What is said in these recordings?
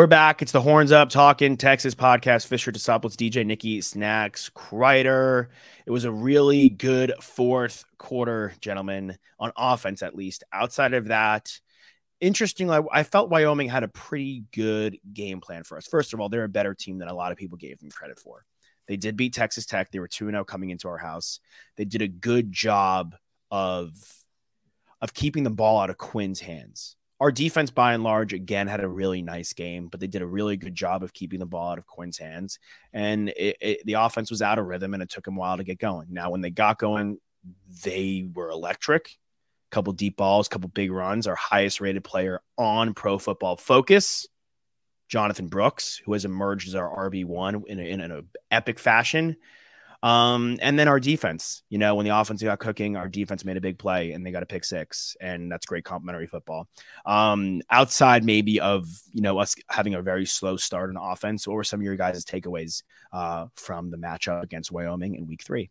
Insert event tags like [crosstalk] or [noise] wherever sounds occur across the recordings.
We're back. It's the Horns Up Talking Texas podcast. Fisher DeSopolis, DJ Nikki, Snacks, Kreider. It was a really good fourth quarter, gentlemen, on offense at least. Outside of that, interestingly, I, I felt Wyoming had a pretty good game plan for us. First of all, they're a better team than a lot of people gave them credit for. They did beat Texas Tech. They were 2 0 coming into our house. They did a good job of of keeping the ball out of Quinn's hands our defense, by and large, again had a really nice game, but they did a really good job of keeping the ball out of Quinn's hands. And it, it, the offense was out of rhythm, and it took them a while to get going. Now, when they got going, they were electric. A couple deep balls, a couple big runs. Our highest rated player on Pro Football Focus, Jonathan Brooks, who has emerged as our RB one in, in an epic fashion. Um, and then our defense, you know, when the offense got cooking, our defense made a big play and they got a pick six, and that's great complementary football. Um, outside maybe of you know us having a very slow start in offense, what were some of your guys' takeaways uh, from the matchup against Wyoming in Week Three?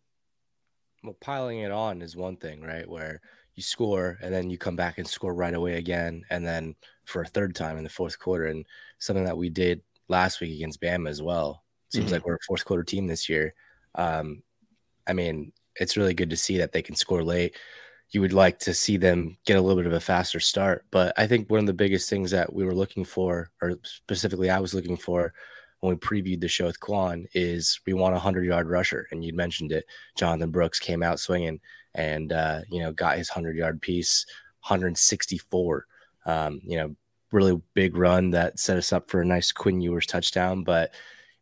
Well, piling it on is one thing, right? Where you score and then you come back and score right away again, and then for a third time in the fourth quarter, and something that we did last week against Bama as well. Seems mm-hmm. like we're a fourth quarter team this year. Um, I mean, it's really good to see that they can score late. You would like to see them get a little bit of a faster start. But I think one of the biggest things that we were looking for, or specifically I was looking for when we previewed the show with Quan, is we want a 100 yard rusher. And you'd mentioned it. Jonathan Brooks came out swinging and, uh, you know, got his 100 yard piece, 164. Um, you know, really big run that set us up for a nice Quinn Ewers touchdown. But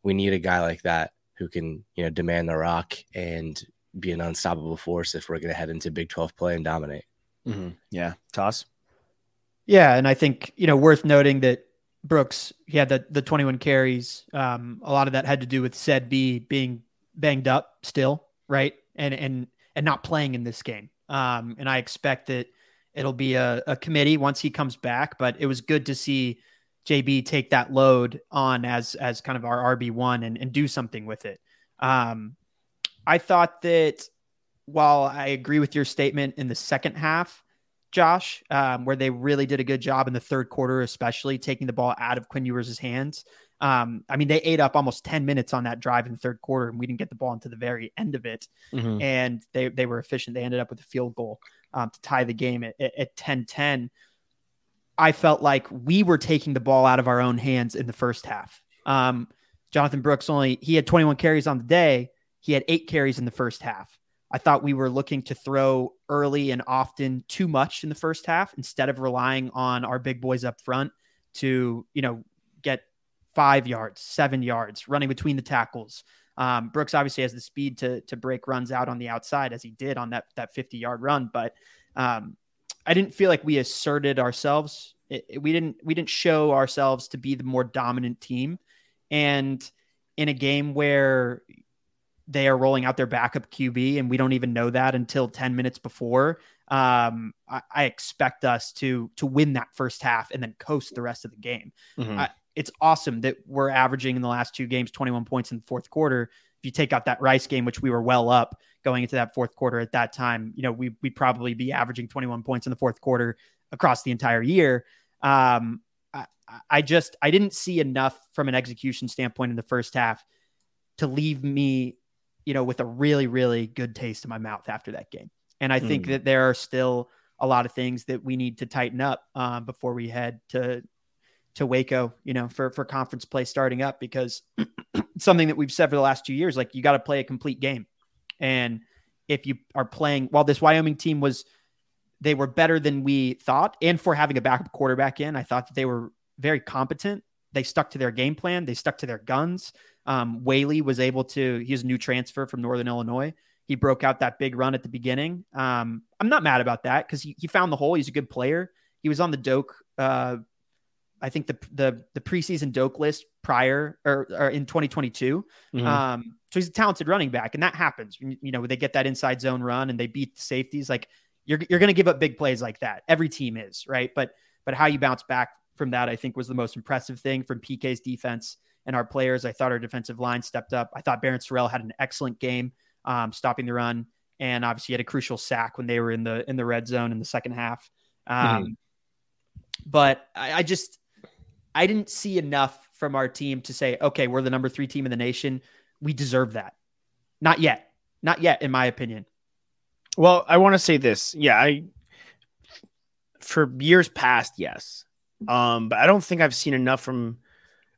we need a guy like that who can you know demand the rock and be an unstoppable force if we're going to head into Big 12 play and dominate. Mm-hmm. Yeah, toss. Yeah, and I think you know worth noting that Brooks he had the the 21 carries. Um, a lot of that had to do with said B being banged up still, right, and and and not playing in this game. Um, and I expect that it'll be a, a committee once he comes back. But it was good to see JB take that load on as as kind of our RB one and, and do something with it. Um, I thought that while I agree with your statement in the second half, Josh, um, where they really did a good job in the third quarter, especially taking the ball out of Quinn Ewers' hands. Um, I mean, they ate up almost 10 minutes on that drive in the third quarter, and we didn't get the ball into the very end of it. Mm-hmm. And they, they were efficient. They ended up with a field goal um, to tie the game at, at 10 10. I felt like we were taking the ball out of our own hands in the first half. Um, Jonathan Brooks only he had 21 carries on the day. He had eight carries in the first half. I thought we were looking to throw early and often too much in the first half instead of relying on our big boys up front to, you know, get five yards, seven yards, running between the tackles. Um, Brooks obviously has the speed to to break runs out on the outside as he did on that that 50 yard run, but um, I didn't feel like we asserted ourselves. It, it, we didn't we didn't show ourselves to be the more dominant team. And in a game where they are rolling out their backup QB and we don't even know that until 10 minutes before, um, I, I, expect us to to win that first half and then coast the rest of the game. Mm-hmm. I, it's awesome that we're averaging in the last two games 21 points in the fourth quarter if you take out that Rice game, which we were well up going into that fourth quarter at that time, you know, we we'd probably be averaging 21 points in the fourth quarter across the entire year. Um, I, I just I didn't see enough from an execution standpoint in the first half to leave me, you know, with a really really good taste in my mouth after that game. And I think hmm. that there are still a lot of things that we need to tighten up um, before we head to to Waco, you know, for for conference play starting up because [clears throat] something that we've said for the last two years, like you got to play a complete game. And if you are playing, while this Wyoming team was, they were better than we thought, and for having a backup quarterback in, I thought that they were very competent. They stuck to their game plan. They stuck to their guns. Um, Whaley was able to. He's a new transfer from Northern Illinois. he broke out that big run at the beginning. Um, I'm not mad about that because he, he found the hole. He's a good player. He was on the Doak, uh, I think the the the preseason Doak list prior or, or in 2022. Mm-hmm. Um, so he's a talented running back, and that happens. You know, they get that inside zone run and they beat the safeties. Like you're you're going to give up big plays like that. Every team is right, but but how you bounce back from that, I think, was the most impressive thing from PK's defense and our players. I thought our defensive line stepped up. I thought Barryn Sorrell had an excellent game, um, stopping the run, and obviously had a crucial sack when they were in the in the red zone in the second half. Um, mm-hmm. But I, I just I didn't see enough from our team to say, okay, we're the number three team in the nation. We deserve that. Not yet. Not yet, in my opinion. Well, I want to say this. Yeah, I for years past, yes. Um, but I don't think I've seen enough from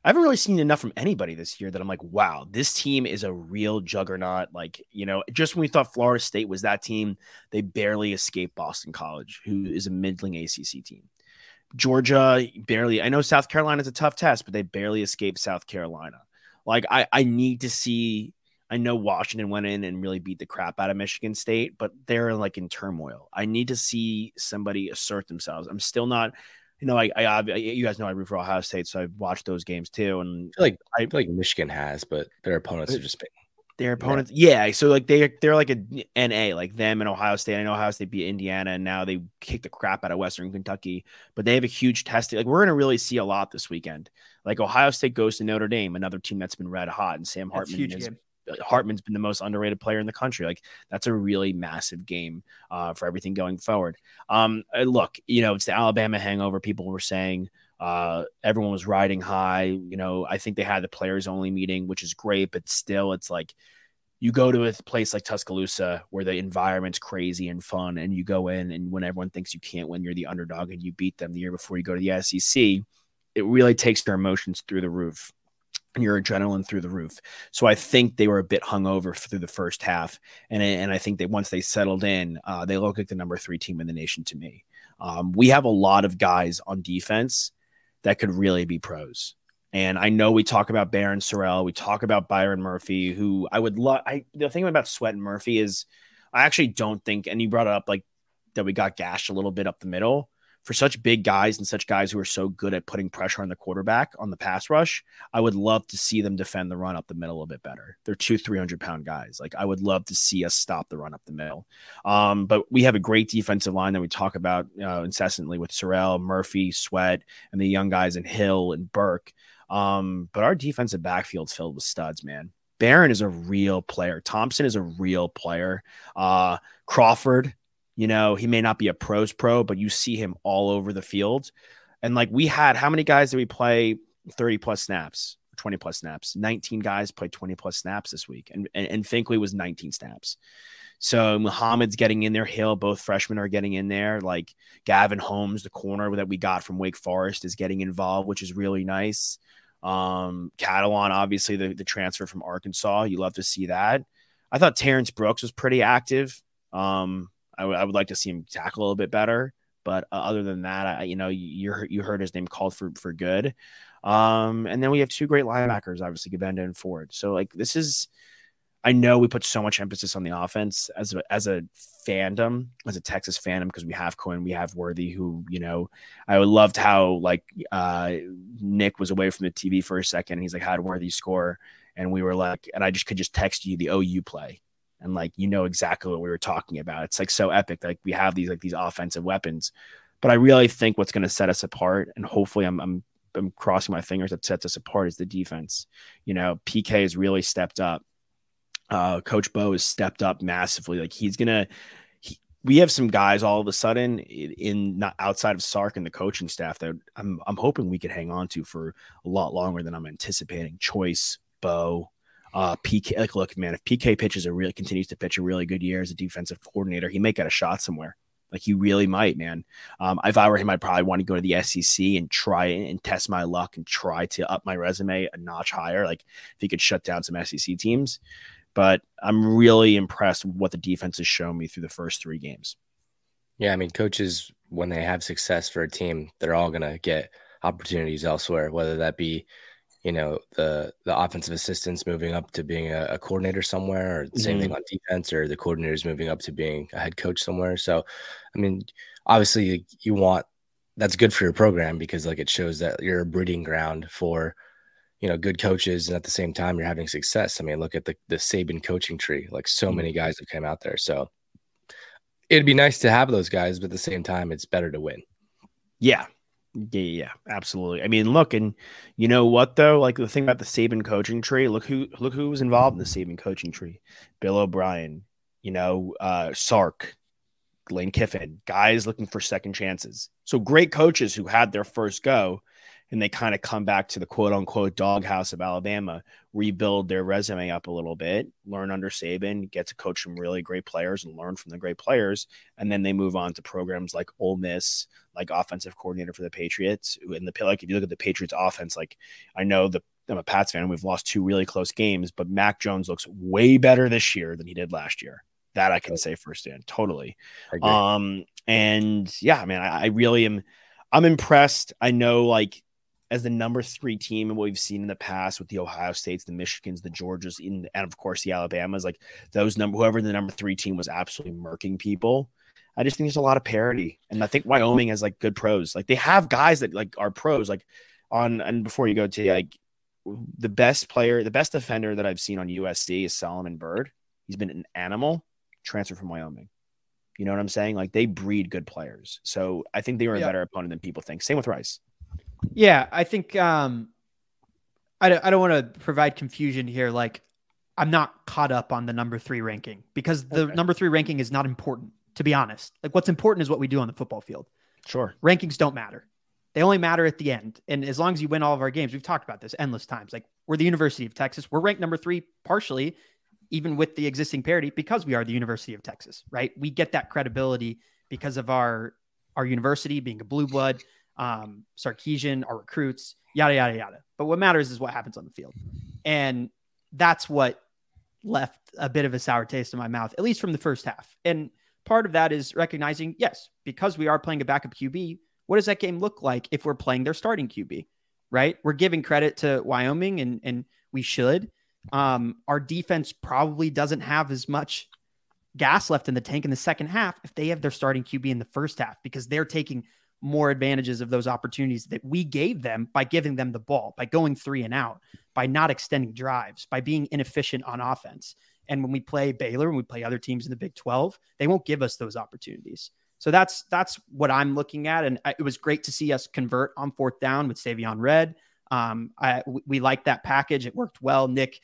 I haven't really seen enough from anybody this year that I'm like, wow, this team is a real juggernaut. Like, you know, just when we thought Florida State was that team, they barely escaped Boston College, who is a middling ACC team. Georgia barely. I know South Carolina is a tough test, but they barely escaped South Carolina. Like I, I need to see. I know Washington went in and really beat the crap out of Michigan State, but they're like in turmoil. I need to see somebody assert themselves. I'm still not. You know, I, I, I you guys know I root for Ohio State, so I've watched those games too. And I feel like I feel like Michigan has, but their opponents are just big. Their opponents, yeah. yeah. So like they they're like a NA, like them and Ohio State. I know Ohio State beat Indiana, and now they kick the crap out of Western Kentucky. But they have a huge test. Like we're gonna really see a lot this weekend. Like Ohio State goes to Notre Dame, another team that's been red hot, and Sam Hartman is, Hartman's been the most underrated player in the country. Like that's a really massive game uh, for everything going forward. Um, uh, look, you know, it's the Alabama hangover. People were saying. Uh, everyone was riding high. You know, I think they had the players only meeting, which is great, but still, it's like you go to a place like Tuscaloosa where the environment's crazy and fun, and you go in, and when everyone thinks you can't win, you're the underdog and you beat them the year before you go to the SEC. It really takes their emotions through the roof and your adrenaline through the roof. So I think they were a bit hungover through the first half, and and I think that once they settled in, uh, they look like the number three team in the nation to me. Um, we have a lot of guys on defense that could really be pros. And I know we talk about Barryn Sorrell, we talk about Byron Murphy, who I would love. I the thing about Sweat and Murphy is, I actually don't think, and you brought it up like that we got gashed a little bit up the middle for such big guys and such guys who are so good at putting pressure on the quarterback on the pass rush, I would love to see them defend the run up the middle a bit better. They're two 300 pound guys. Like I would love to see us stop the run up the middle. Um, but we have a great defensive line that we talk about uh, incessantly with Sorrell, Murphy, Sweat, and the young guys in Hill and Burke. Um, but our defensive backfield's filled with studs, man. Barron is a real player. Thompson is a real player. Uh, Crawford you know, he may not be a pros pro, but you see him all over the field. And like we had, how many guys did we play 30 plus snaps, 20 plus snaps? 19 guys played 20 plus snaps this week. And, and, and Finkley was 19 snaps. So Muhammad's getting in there. Hill, both freshmen are getting in there. Like Gavin Holmes, the corner that we got from Wake Forest, is getting involved, which is really nice. Um, Catalon, obviously the, the transfer from Arkansas. You love to see that. I thought Terrence Brooks was pretty active. Um, I, w- I would like to see him tackle a little bit better. But uh, other than that, I, you know, you you heard his name called for for good. Um, and then we have two great linebackers, obviously Gbenda and Ford. So like this is, I know we put so much emphasis on the offense as a, as a fandom, as a Texas fandom, because we have Cohen, we have Worthy, who you know, I loved how like uh, Nick was away from the TV for a second. And he's like, "How did Worthy score?" And we were like, and I just could just text you the OU play and like you know exactly what we were talking about. It's like so epic. Like we have these like these offensive weapons, but I really think what's going to set us apart, and hopefully I'm I'm I'm crossing my fingers that sets us apart is the defense. You know, PK has really stepped up. Uh, Coach Bo has stepped up massively. Like he's gonna. He, we have some guys all of a sudden in, in not outside of Sark and the coaching staff that I'm I'm hoping we could hang on to for a lot longer than I'm anticipating. Choate, Bo, uh, PK, like, look, man, if PK pitches a really continues to pitch a really good year as a defensive coordinator, he may get a shot somewhere. Like he really might, man. Um, if I were him, I'd probably want to go to the SEC and try and test my luck and try to up my resume a notch higher. Like if he could shut down some SEC teams. But I'm really impressed with what the defense has shown me through the first three games. Yeah, I mean, coaches when they have success for a team, they're all gonna get opportunities elsewhere, whether that be you know the the offensive assistants moving up to being a, a coordinator somewhere or the same thing on defense or the coordinators moving up to being a head coach somewhere. So i mean obviously you want that's good for your program because like it shows that you're a breeding ground for you know good coaches and at the same time you're having success. I mean look at the the saban coaching tree like so Mhm. many guys have come out there. So it'd be nice to have those guys but at the same time it's better to win. Yeah. Yeah, yeah, absolutely. I mean, look, and you know what though? Like the thing about the Saban coaching tree, look who look who was involved in the Saban coaching tree. Bill O'Brien, you know, uh Sark, Lane Kiffin, guys looking for second chances. So great coaches who had their first go and they kind of come back to the quote unquote doghouse of Alabama, rebuild their resume up a little bit, learn under Saban, get to coach some really great players and learn from the great players. And then they move on to programs like Ole Miss, like offensive coordinator for the Patriots. In the like, if you look at the Patriots offense, like I know the I'm a Pats fan. We've lost two really close games, but Mac Jones looks way better this year than he did last year. That I can say firsthand, totally. Um, and yeah, man, I, I really am. I'm impressed. I know, like, as the number three team and what we've seen in the past with the Ohio States, the Michigans, the Georgias, in, and of course the Alabamas, like those number whoever the number three team was absolutely murking people. I just think there's a lot of parity, and I think Wyoming has like good pros. Like they have guys that like are pros. Like on and before you go to like the best player, the best defender that I've seen on USC is Solomon Byrd. He's been an animal transfer from Wyoming. You know what I'm saying? Like they breed good players. So I think they were a Yeah. better opponent than people think. Same with Rice. Yeah, I think um, I don't, I don't want to provide confusion here. Like, I'm not caught up on the number three ranking because the Okay. number three ranking is not important, to be honest. Like, what's important is what we do on the football field. Sure. Rankings don't matter. They only matter at the end. And as long as you win all of our games, we've talked about this endless times. Like, we're the University of Texas. We're ranked number three, partially, even with the existing parity, because we are the University of Texas, right? We get that credibility because of our our university being a blue blood, um, Sarkisian, our recruits, yada yada yada. But what matters is what happens on the field, and that's what left a bit of a sour taste in my mouth, at least from the first half. And part of that is recognizing, yes, because we are playing a backup QB, what does that game look like if we're playing their starting QB? Right? We're giving credit to Wyoming, and and we should. Um, our defense probably doesn't have as much gas left in the tank in the second half if they have their starting QB in the first half because they're taking more advantages of those opportunities that we gave them by giving them the ball, by going three and out, by not extending drives, by being inefficient on offense. And when we play Baylor and we play other teams in the Big 12, they won't give us those opportunities. So that's that's what I'm looking at, and I- it was great to see us convert on fourth down with Savion Red. Um, I, we, we liked that package; it worked well. Nick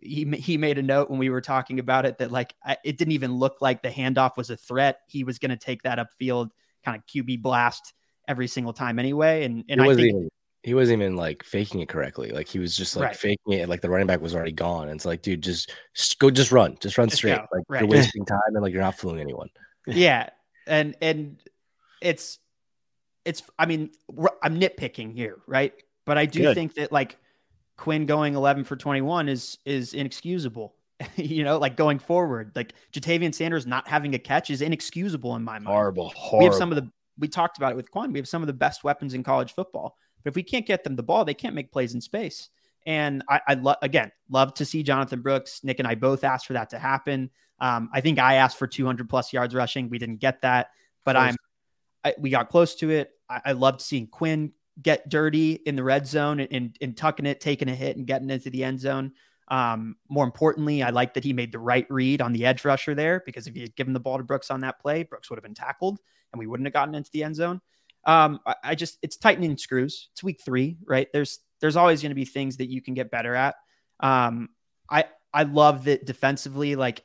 he he made a note when we were talking about it that like I, it didn't even look like the handoff was a threat. He was going to take that upfield kind of QB blast every single time anyway. And and he I wasn't think even he wasn't even like faking it correctly. Like he was just like Right. faking it. Like the running back was already gone. And it's like, dude, just, just go, just run, just run Just straight. go. Like Right. you're [laughs] wasting time and like you're not fooling anyone. yeah, and and it's it's I mean I'm nitpicking here, right? But I do Good. think that like Quinn going 11 for 21 is is inexcusable. [laughs] you know, like going forward, like Ja'Tavion Sanders not having a catch is inexcusable in my mind. Horrible. Horrible. We have some of the we talked about it with Quan. We have some of the best weapons in college football. But if we can't get them the ball, they can't make plays in space. And I, I love again, love to see Jonathan Brooks. Nick and I both asked for that to happen. Um, I think I asked for 200 plus yards rushing. We didn't get that, but Close. I'm I, we got close to it. I, I loved seeing Quinn get dirty in the red zone and, and, and tucking it, taking a hit, and getting into the end zone. Um, more importantly, I like that he made the right read on the edge rusher there because if he had given the ball to Brooks on that play, Brooks would have been tackled and we wouldn't have gotten into the end zone. Um, I, I just it's tightening screws. It's week three, right? There's there's always going to be things that you can get better at. Um, I I love that defensively, like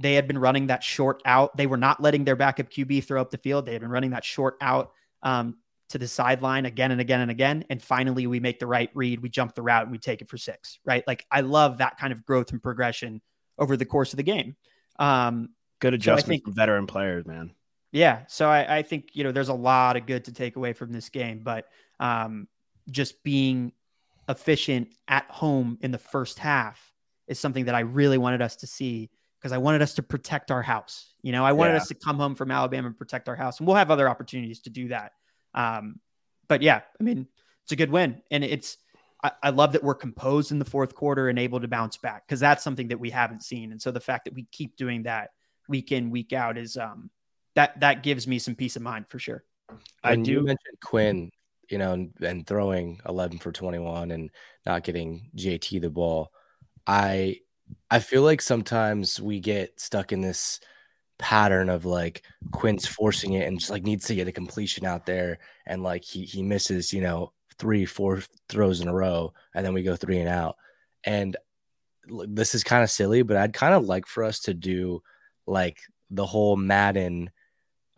they had been running that short out. They were not letting their backup QB throw up the field. They had been running that short out um, to the sideline again and again and again. And finally, we make the right read. We jump the route and we take it for six, right? Like I love that kind of growth and progression over the course of the game. Um, Good adjustment think- for veteran players, man. Yeah. So I, I think, you know, there's a lot of good to take away from this game, but um, just being efficient at home in the first half is something that I really wanted us to see because I wanted us to protect our house. You know, I wanted Yeah. us to come home from Alabama and protect our house, and we'll have other opportunities to do that. Um, but yeah, I mean, it's a good win, and it's I, I love that we're composed in the fourth quarter and able to bounce back because that's something that we haven't seen. And so the fact that we keep doing that week in, week out is um that that gives me some peace of mind for sure. I do mention Quinn, you know, and, and throwing 11 for 21 and not getting JT the ball. I I feel like sometimes we get stuck in this pattern of like Quinn's forcing it and just like needs to get a completion out there and like he he misses, you know, three, four throws in a row, and then we go three and out. And this is kind of silly, but I'd kind of like for us to do like the whole Madden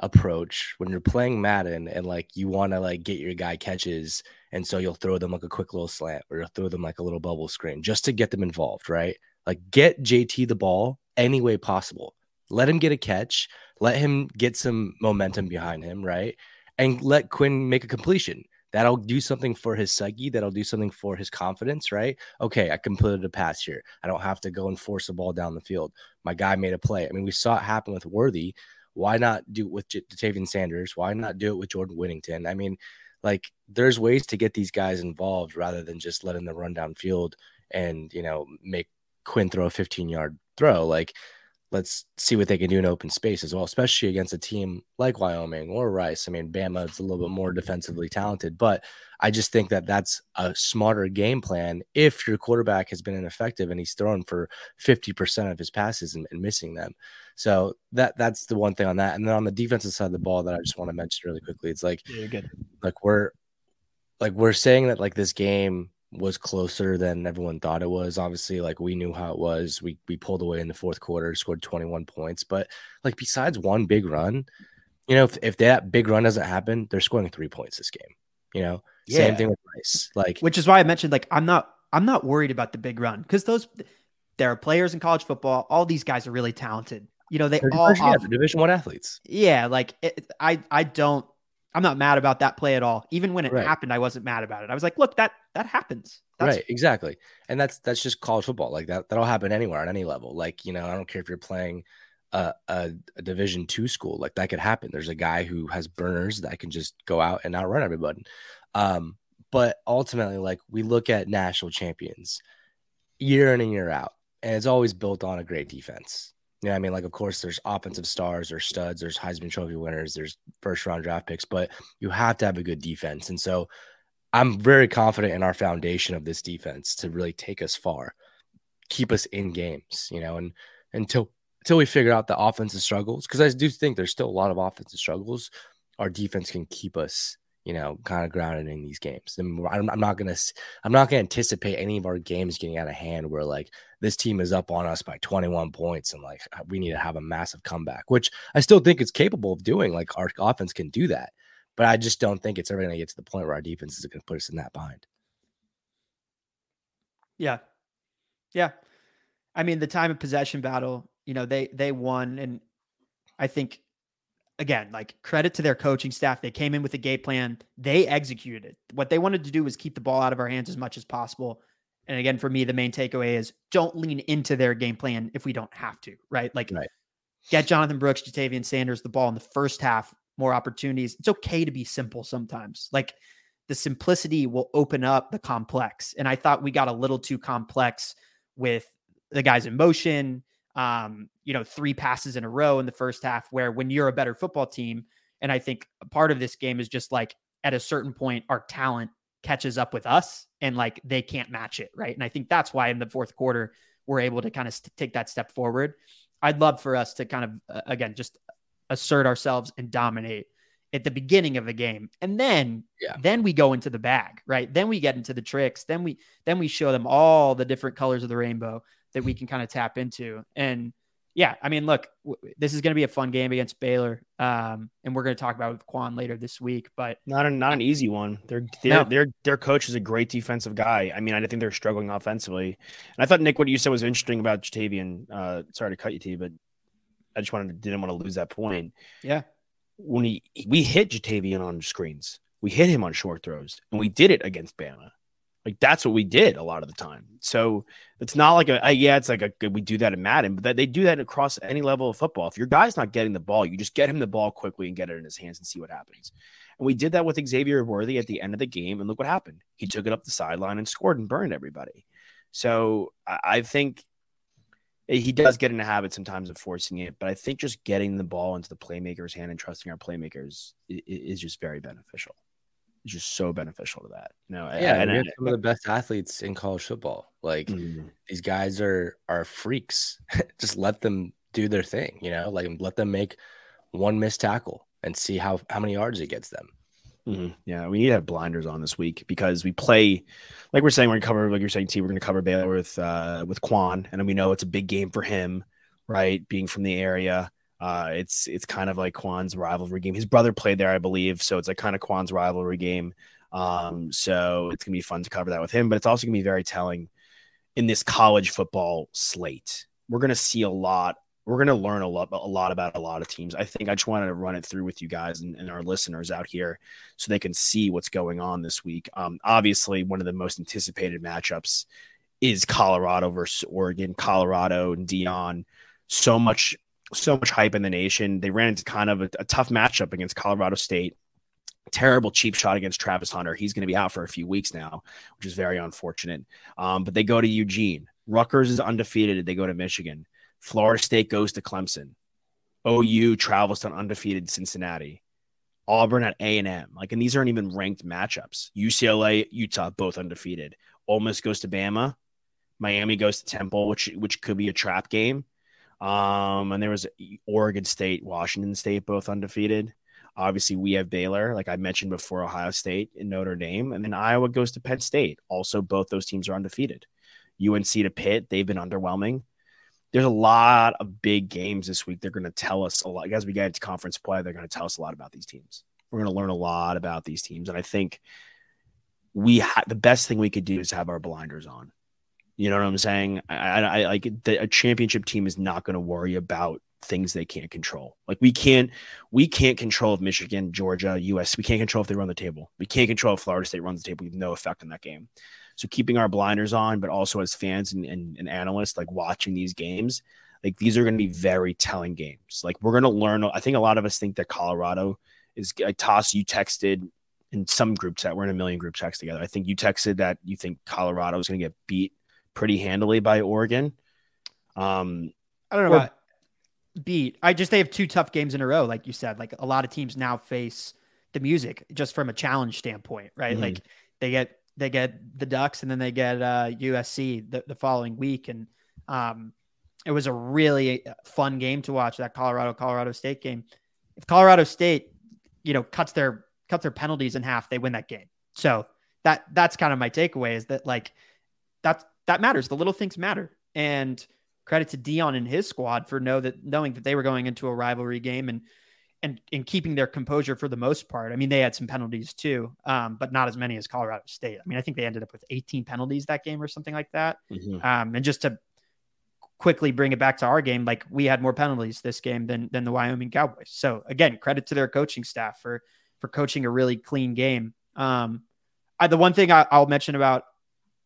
approach when you're playing Madden and like you want to like get your guy catches and so you'll throw them like a quick little slant or you'll throw them like a little bubble screen just to get them involved, right? Like get JT the ball any way possible. Let him get a catch, let him get some momentum behind him, right? And let Quinn make a completion. That'll do something for his psyche. That'll do something for his confidence right? Okay i completed a pass here. I don't have to go and force the ball down the field. My guy made a play. I mean we saw it happen with worthy why not do it with J- Ja'Tavion Sanders? Why not do it with Jordan Whittington? I mean like there's ways to get these guys involved rather than just letting them run down field and you know make quinn throw a 15 yard throw. Like let's see what they can do in open space as well, especially against a team like Wyoming or Rice. I mean, Bama is a little bit more defensively talented, but I just think that that's a smarter game plan if your quarterback has been ineffective and he's thrown for 50% of his passes and, and missing them. So that that's the one thing on that. And then on the defensive side of the ball that I just want to mention really quickly, it's like, yeah, like we're like we're saying that like this game was closer than everyone thought it was. Obviously, like we knew how it was. We we pulled away in the fourth quarter, scored 21 points. But like besides one big run, you know, if, if that big run doesn't happen, they're scoring three points this game. You know, yeah. same thing with Rice. Like which is why I mentioned like I'm not I'm not worried about the big run because those there are players in college football. All these guys are really talented. You know, they all division, yeah, division one athletes. Yeah, like it, I I don't I'm not mad about that play at all. Even when it right. happened, I wasn't mad about it. I was like, look, that that happens. That's- right, exactly. And that's that's just college football. Like that that'll happen anywhere at any level. Like, you know, I don't care if you're playing a, a, a division two school, like that could happen. There's a guy who has burners that can just go out and outrun everybody. Um, but ultimately, like we look at national champions year in and year out, and it's always built on a great defense. Yeah, I mean, like, of course, there's offensive stars, there's studs, there's Heisman Trophy winners, there's first round draft picks, but you have to have a good defense. And so I'm very confident in our foundation of this defense to really take us far, keep us in games, you know, and until until we figure out the offensive struggles, because I do think there's still a lot of offensive struggles, our defense can keep us you know, kind of grounded in these games. And I'm, I'm not gonna, I'm not gonna anticipate any of our games getting out of hand where like this team is up on us by 21 points and like uh, we need to have a massive comeback, which I still think it's capable of doing. Like our offense can do that, but I just don't think it's ever gonna get to the point where our defense is gonna put us in that bind. Yeah, yeah. I mean, the time of possession battle, you know, they they won, and I think again, like credit to their coaching staff. They came in with a game plan. They executed. It. What they wanted to do was keep the ball out of our hands as much as possible. And again, for me, the main takeaway is don't lean into their game plan if we don't have to, right? Like right. get Jonathan Brooks, Ja'Tavion Sanders the ball in the first half, more opportunities. It's okay to be simple sometimes. Like the simplicity will open up the complex. And I thought we got a little too complex with the guys in motion, um, you know, three passes in a row in the first half, where when you're a better football team, and I think part of this game is just like at a certain point, our talent catches up with us and like they can't match it. Right. And I think that's why in the fourth quarter, we're able to kind of st- take that step forward. I'd love for us to kind of, uh, again, just assert ourselves and dominate at the beginning of the game and then yeah. then we go into the bag right then we get into the tricks then we then we show them all the different colors of the rainbow that we can kind of tap into. And yeah, I mean, look, w- this is going to be a fun game against Baylor, um, and we're going to talk about it with Quan later this week. But not a, not an easy one. Their their no. their their coach is a great defensive guy. I mean, I think they're struggling offensively. And I thought Nick, what you said was interesting about Ja'Tavion. Uh, sorry to cut you, T, but I just wanted to, didn't want to lose that point. Yeah, when he we hit Ja'Tavion on screens, we hit him on short throws, and we did it against Bama. Like that's what we did a lot of the time. So it's not like a, yeah, it's like a we do that in Madden, but that they do that across any level of football. If your guy's not getting the ball, you just get him the ball quickly and get it in his hands and see what happens. And we did that with Xavier Worthy at the end of the game, and look what happened. He took it up the sideline and scored and burned everybody. So I think he does get in a habit sometimes of forcing it, but I think just getting the ball into the playmaker's hand and trusting our playmakers is just very beneficial is just so beneficial to that. You know, yeah, and, and some of the best athletes in college football. Like mm-hmm. these guys are are freaks. [laughs] just let them do their thing. You know, like let them make one missed tackle and see how how many yards it gets them. Mm-hmm. Yeah, we need to have blinders on this week because we play, like we're saying, we're gonna cover, like you're saying, T, we're gonna cover Baylor with uh, with Quan, and we know it's a big game for him, right? Being from the area, uh, it's it's kind of like Quan's rivalry game. His brother played there, I believe, so it's like kind of Quan's rivalry game. Um, so it's gonna be fun to cover that with him, but it's also gonna be very telling in this college football slate. We're gonna see a lot. We're gonna learn a lot, a lot about a lot of teams. I think I just wanted to run it through with you guys and, and our listeners out here, so they can see what's going on this week. Um, obviously, one of the most anticipated matchups is Colorado versus Oregon. Colorado and Deion. so much so much hype in the nation. They ran into kind of a, a tough matchup against Colorado State. Terrible cheap shot against Travis Hunter. He's going to be out for a few weeks now, which is very unfortunate. Um, but they go to Eugene. Rutgers is undefeated. They go to Michigan. Florida State goes to Clemson. OU travels to undefeated Cincinnati. Auburn at A and M. Like, and these aren't even ranked matchups. UCLA, Utah, both undefeated. Ole Miss goes to Bama. Miami goes to Temple, which which could be a trap game. Um, and there was Oregon State, Washington State, both undefeated. Obviously, we have Baylor, like I mentioned before, Ohio State and Notre Dame, and then Iowa goes to Penn State. Also, both those teams are undefeated. UNC to Pitt, they've been underwhelming. There's a lot of big games this week. They're going to tell us a lot. As we get into conference play, they're going to tell us a lot about these teams. We're going to learn a lot about these teams, and I think we ha- the best thing we could do is have our blinders on you know what I'm saying? I, I, I like the, a championship team is not going to worry about things they can't control. Like we can't, we can't control if Michigan, Georgia, US. We can't control if they run the table. We can't control if Florida State runs the table. We have no effect on that game. So keeping our blinders on, but also as fans and, and, and analysts, like watching these games, like these are going to be very telling games. Like we're going to learn. I think a lot of us think that Colorado is. I toss you texted in some group chat. We're in a million group chats together. I think you texted that you think Colorado is going to get beat pretty handily by Oregon. Um, I don't know or, about beat. I just they have two tough games in a row, like you said. Like a lot of teams now face the music just from a challenge standpoint, right? Mm-hmm. Like they get they get the Ducks and then they get uh, USC the, the following week, and um, it was a really fun game to watch that Colorado Colorado State game. If Colorado State, you know, cuts their cuts their penalties in half, they win that game. So that that's kind of my takeaway is that like that's that matters. The little things matter. And credit to Deion and his squad for know that knowing that they were going into a rivalry game and and and keeping their composure for the most part. I mean, they had some penalties too, um, but not as many as Colorado State. I mean, I think they ended up with 18 penalties that game or something like that. Mm-hmm. Um, and just to quickly bring it back to our game, like we had more penalties this game than than the Wyoming Cowboys. So again, credit to their coaching staff for for coaching a really clean game. Um, I, the one thing I, I'll mention about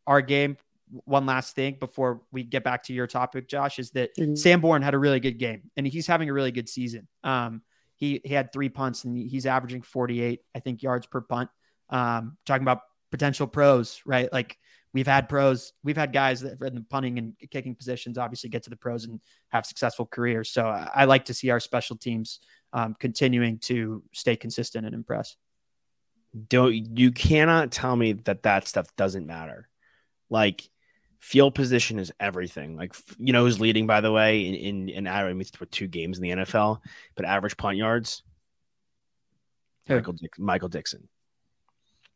our game one last thing before we get back to your topic, Josh, is that mm-hmm. Sanborn had a really good game and he's having a really good season. Um, he, he had three punts and he's averaging 48, I think, yards per punt. Um, talking about potential pros, right? Like we've had pros, we've had guys that in the punting and kicking positions obviously get to the pros and have successful careers. So I, I like to see our special teams um, continuing to stay consistent and impress. Don't you cannot tell me that that stuff doesn't matter. Like field position is everything. Like you know who's leading by the way in in, in I mean, with two games in the NFL, but average punt yards. Michael Dick, Michael Dickson.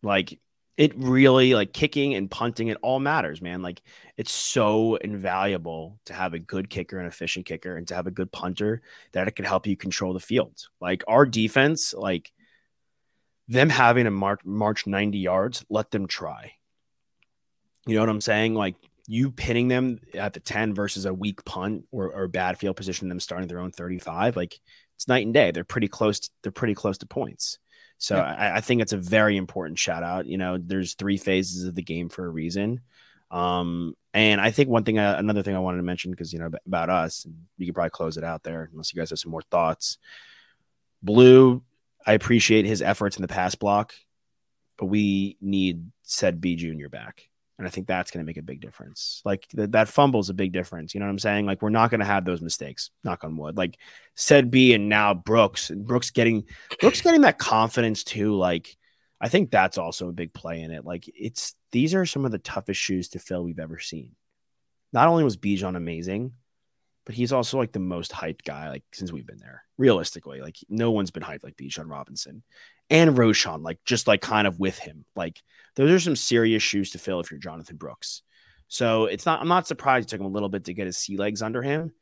Like it really like kicking and punting it all matters, man. Like it's so invaluable to have a good kicker, and efficient kicker, and to have a good punter that it can help you control the field. Like our defense, like them having a march march 90 yards, let them try. You know what I'm saying? Like you pinning them at the 10 versus a weak punt or, or bad field position, them starting their own 35, like it's night and day. They're pretty close. To, they're pretty close to points. So Yeah. I, I think it's a very important shout out. You know, there's three phases of the game for a reason. Um, and I think one thing, uh, another thing I wanted to mention, because, you know, about us, and you could probably close it out there unless you guys have some more thoughts. Blue, I appreciate his efforts in the pass block, but we need said B Junior back. And I think that's going to make a big difference. Like th- that fumble is a big difference. You know what I'm saying? Like we're not going to have those mistakes. Knock on wood. Like said B and now Brooks and Brooks getting Brooks getting that confidence too. Like I think that's also a big play in it. Like it's these are some of the toughest shoes to fill we've ever seen. Not only was Bijan amazing, but he's also like the most hyped guy like since we've been there. Realistically, like no one's been hyped like Bijan Robinson and Roschon, like just like kind of with him. Like those are some serious shoes to fill if you're Jonathan Brooks. So it's not. I'm not surprised it took him a little bit to get his sea legs under him,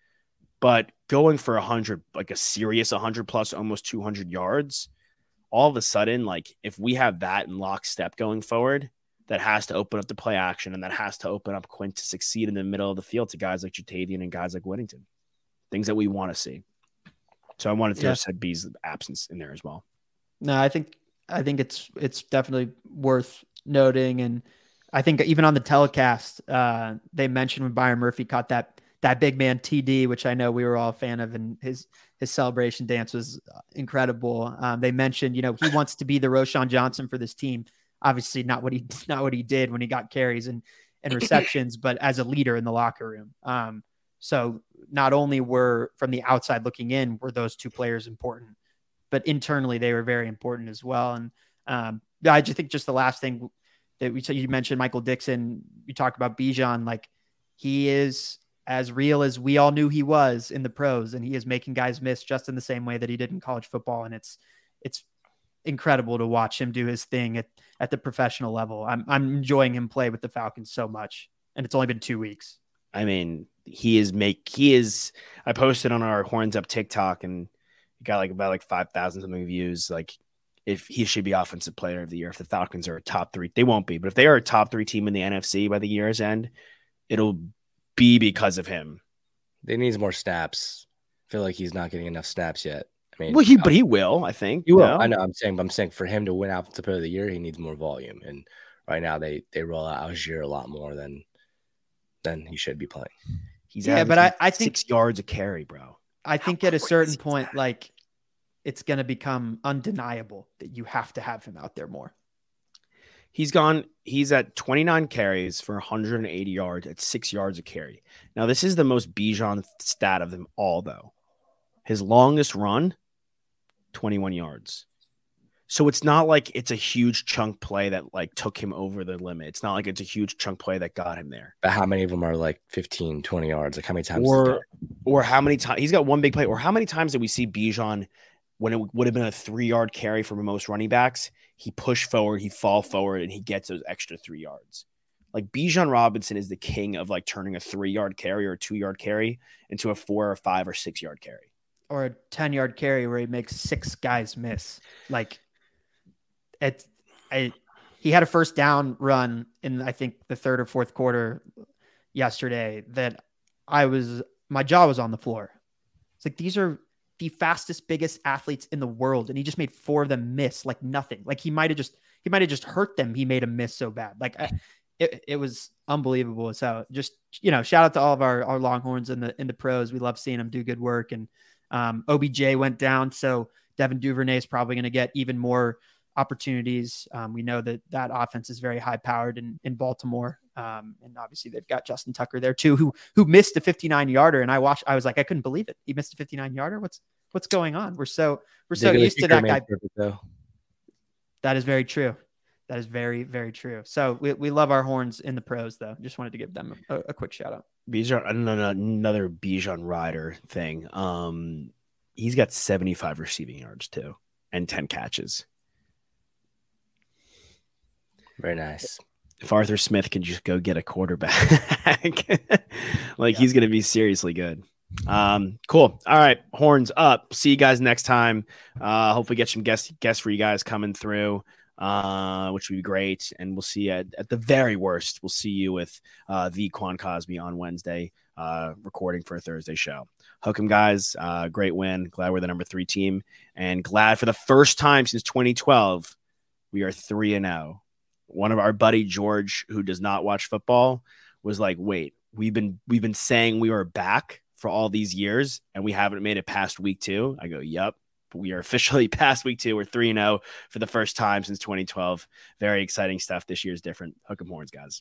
but going for a hundred, like a serious 100 plus, almost 200 yards, all of a sudden, like if we have that in lockstep going forward, that has to open up the play action and that has to open up Quint to succeed in the middle of the field to guys like Ja'Tavion and guys like Whittington, things that we want to see. So I wanted to Yeah. Said B's absence in there as well. No, I think I think it's it's definitely worth noting, and I think even on the telecast, uh, they mentioned when Byron Murphy caught that that big man TD, which I know we were all a fan of, and his his celebration dance was incredible. Um, they mentioned, you know, he wants to be the Roschon Johnson for this team. Obviously, not what he [laughs] not what he did when he got carries and and receptions, but as a leader in the locker room. Um, so not only were from the outside looking in were those two players important, but internally they were very important as well. And um, I just think just the last thing that we you mentioned, Michael Dickson, you talked about Bijan, like he is as real as we all knew he was in the pros, and he is making guys miss just in the same way that he did in college football. And it's it's incredible to watch him do his thing at, at the professional level. I'm I'm enjoying him play with the Falcons so much, and it's only been two weeks. I mean, he is make he is. I posted on our horns up TikTok and he got like about like five thousand something views. Like, if he should be offensive player of the year, if the Falcons are a top three, they won't be, but if they are a top three team in the NFC by the year's end, it'll be because of him. They needs more snaps. I feel like he's not getting enough snaps yet. I mean, Well, he but uh, he will. I think He will. no? I know. I'm saying, but I'm saying for him to win Offensive Player of the Year, he needs more volume. And right now, they they roll out Allgeier a lot more than than he should be playing. He's Yeah, but I- I think- six yards a carry, bro. I think at a certain point, like it's going to become undeniable that you have to have him out there more. He's gone. He's at 29 carries for 180 yards at six yards a carry. Now, this is the most Bijan stat of them all, though. His longest run, 21 yards. So it's not like it's a huge chunk play that like took him over the limit. It's not like it's a huge chunk play that got him there. But how many of them are like 15, 20 yards? Like how many times? Or or how many times he's got one big play, or how many times did we see Bijan when it would have been a three yard carry for most running backs? He push forward, he fall forward, and he gets those extra three yards. Like Bijan Robinson is the king of like turning a three yard carry or a two yard carry into a four or five or six yard carry. Or a 10 yard carry where he makes six guys miss. Like it, I, he had a first down run in, I think, the third or fourth quarter yesterday that I was, my jaw was on the floor. It's like these are the fastest, biggest athletes in the world. And he just made four of them miss like nothing. Like he might have just, he might have just hurt them. He made them miss so bad. Like I, it, it was unbelievable. So just, you know, shout out to all of our, our Longhorns in the, in the pros. We love seeing them do good work. And um, OBJ went down. So Devin Duvernay is probably going to get even more opportunities. Um, we know that that offense is very high powered in, in Baltimore. Um, and obviously they've got Justin Tucker there too, who, who missed a 59 yarder. And I watched, I was like, I couldn't believe it. He missed a 59 yarder. What's, what's going on? We're so, we're so used to that guy. perfect, though. That is very true. That is very, very true. So we, we love our horns in the pros though. Just wanted to give them a, a quick shout out. Bijan, another another Bijan Rider thing. Um, he's got 75 receiving yards too, and 10 catches. Very nice. if Arthur Smith can just go get a quarterback, [laughs] like Yeah. he's going to be seriously good. Um, cool. All right, horns up. See you guys next time. Uh, hopefully get some guests guests for you guys coming through, uh, which would be great. And we'll see you at, at the very worst. We'll see you with uh, the Quan Cosby on Wednesday, uh, recording for a Thursday show. Hook 'em guys. Uh, great win. Glad we're the number three team, and glad for the first time since 2012 we are three and zero. One of our buddy George, who does not watch football, was like, "Wait, we've been we've been saying we were back for all these years, and we haven't made it past week two. I go, "Yep." [laughs] We are officially [laughs] past week two. We're 3 and 0 for the first time since 2012. Very exciting stuff. This year is different. Hook 'em horns, guys.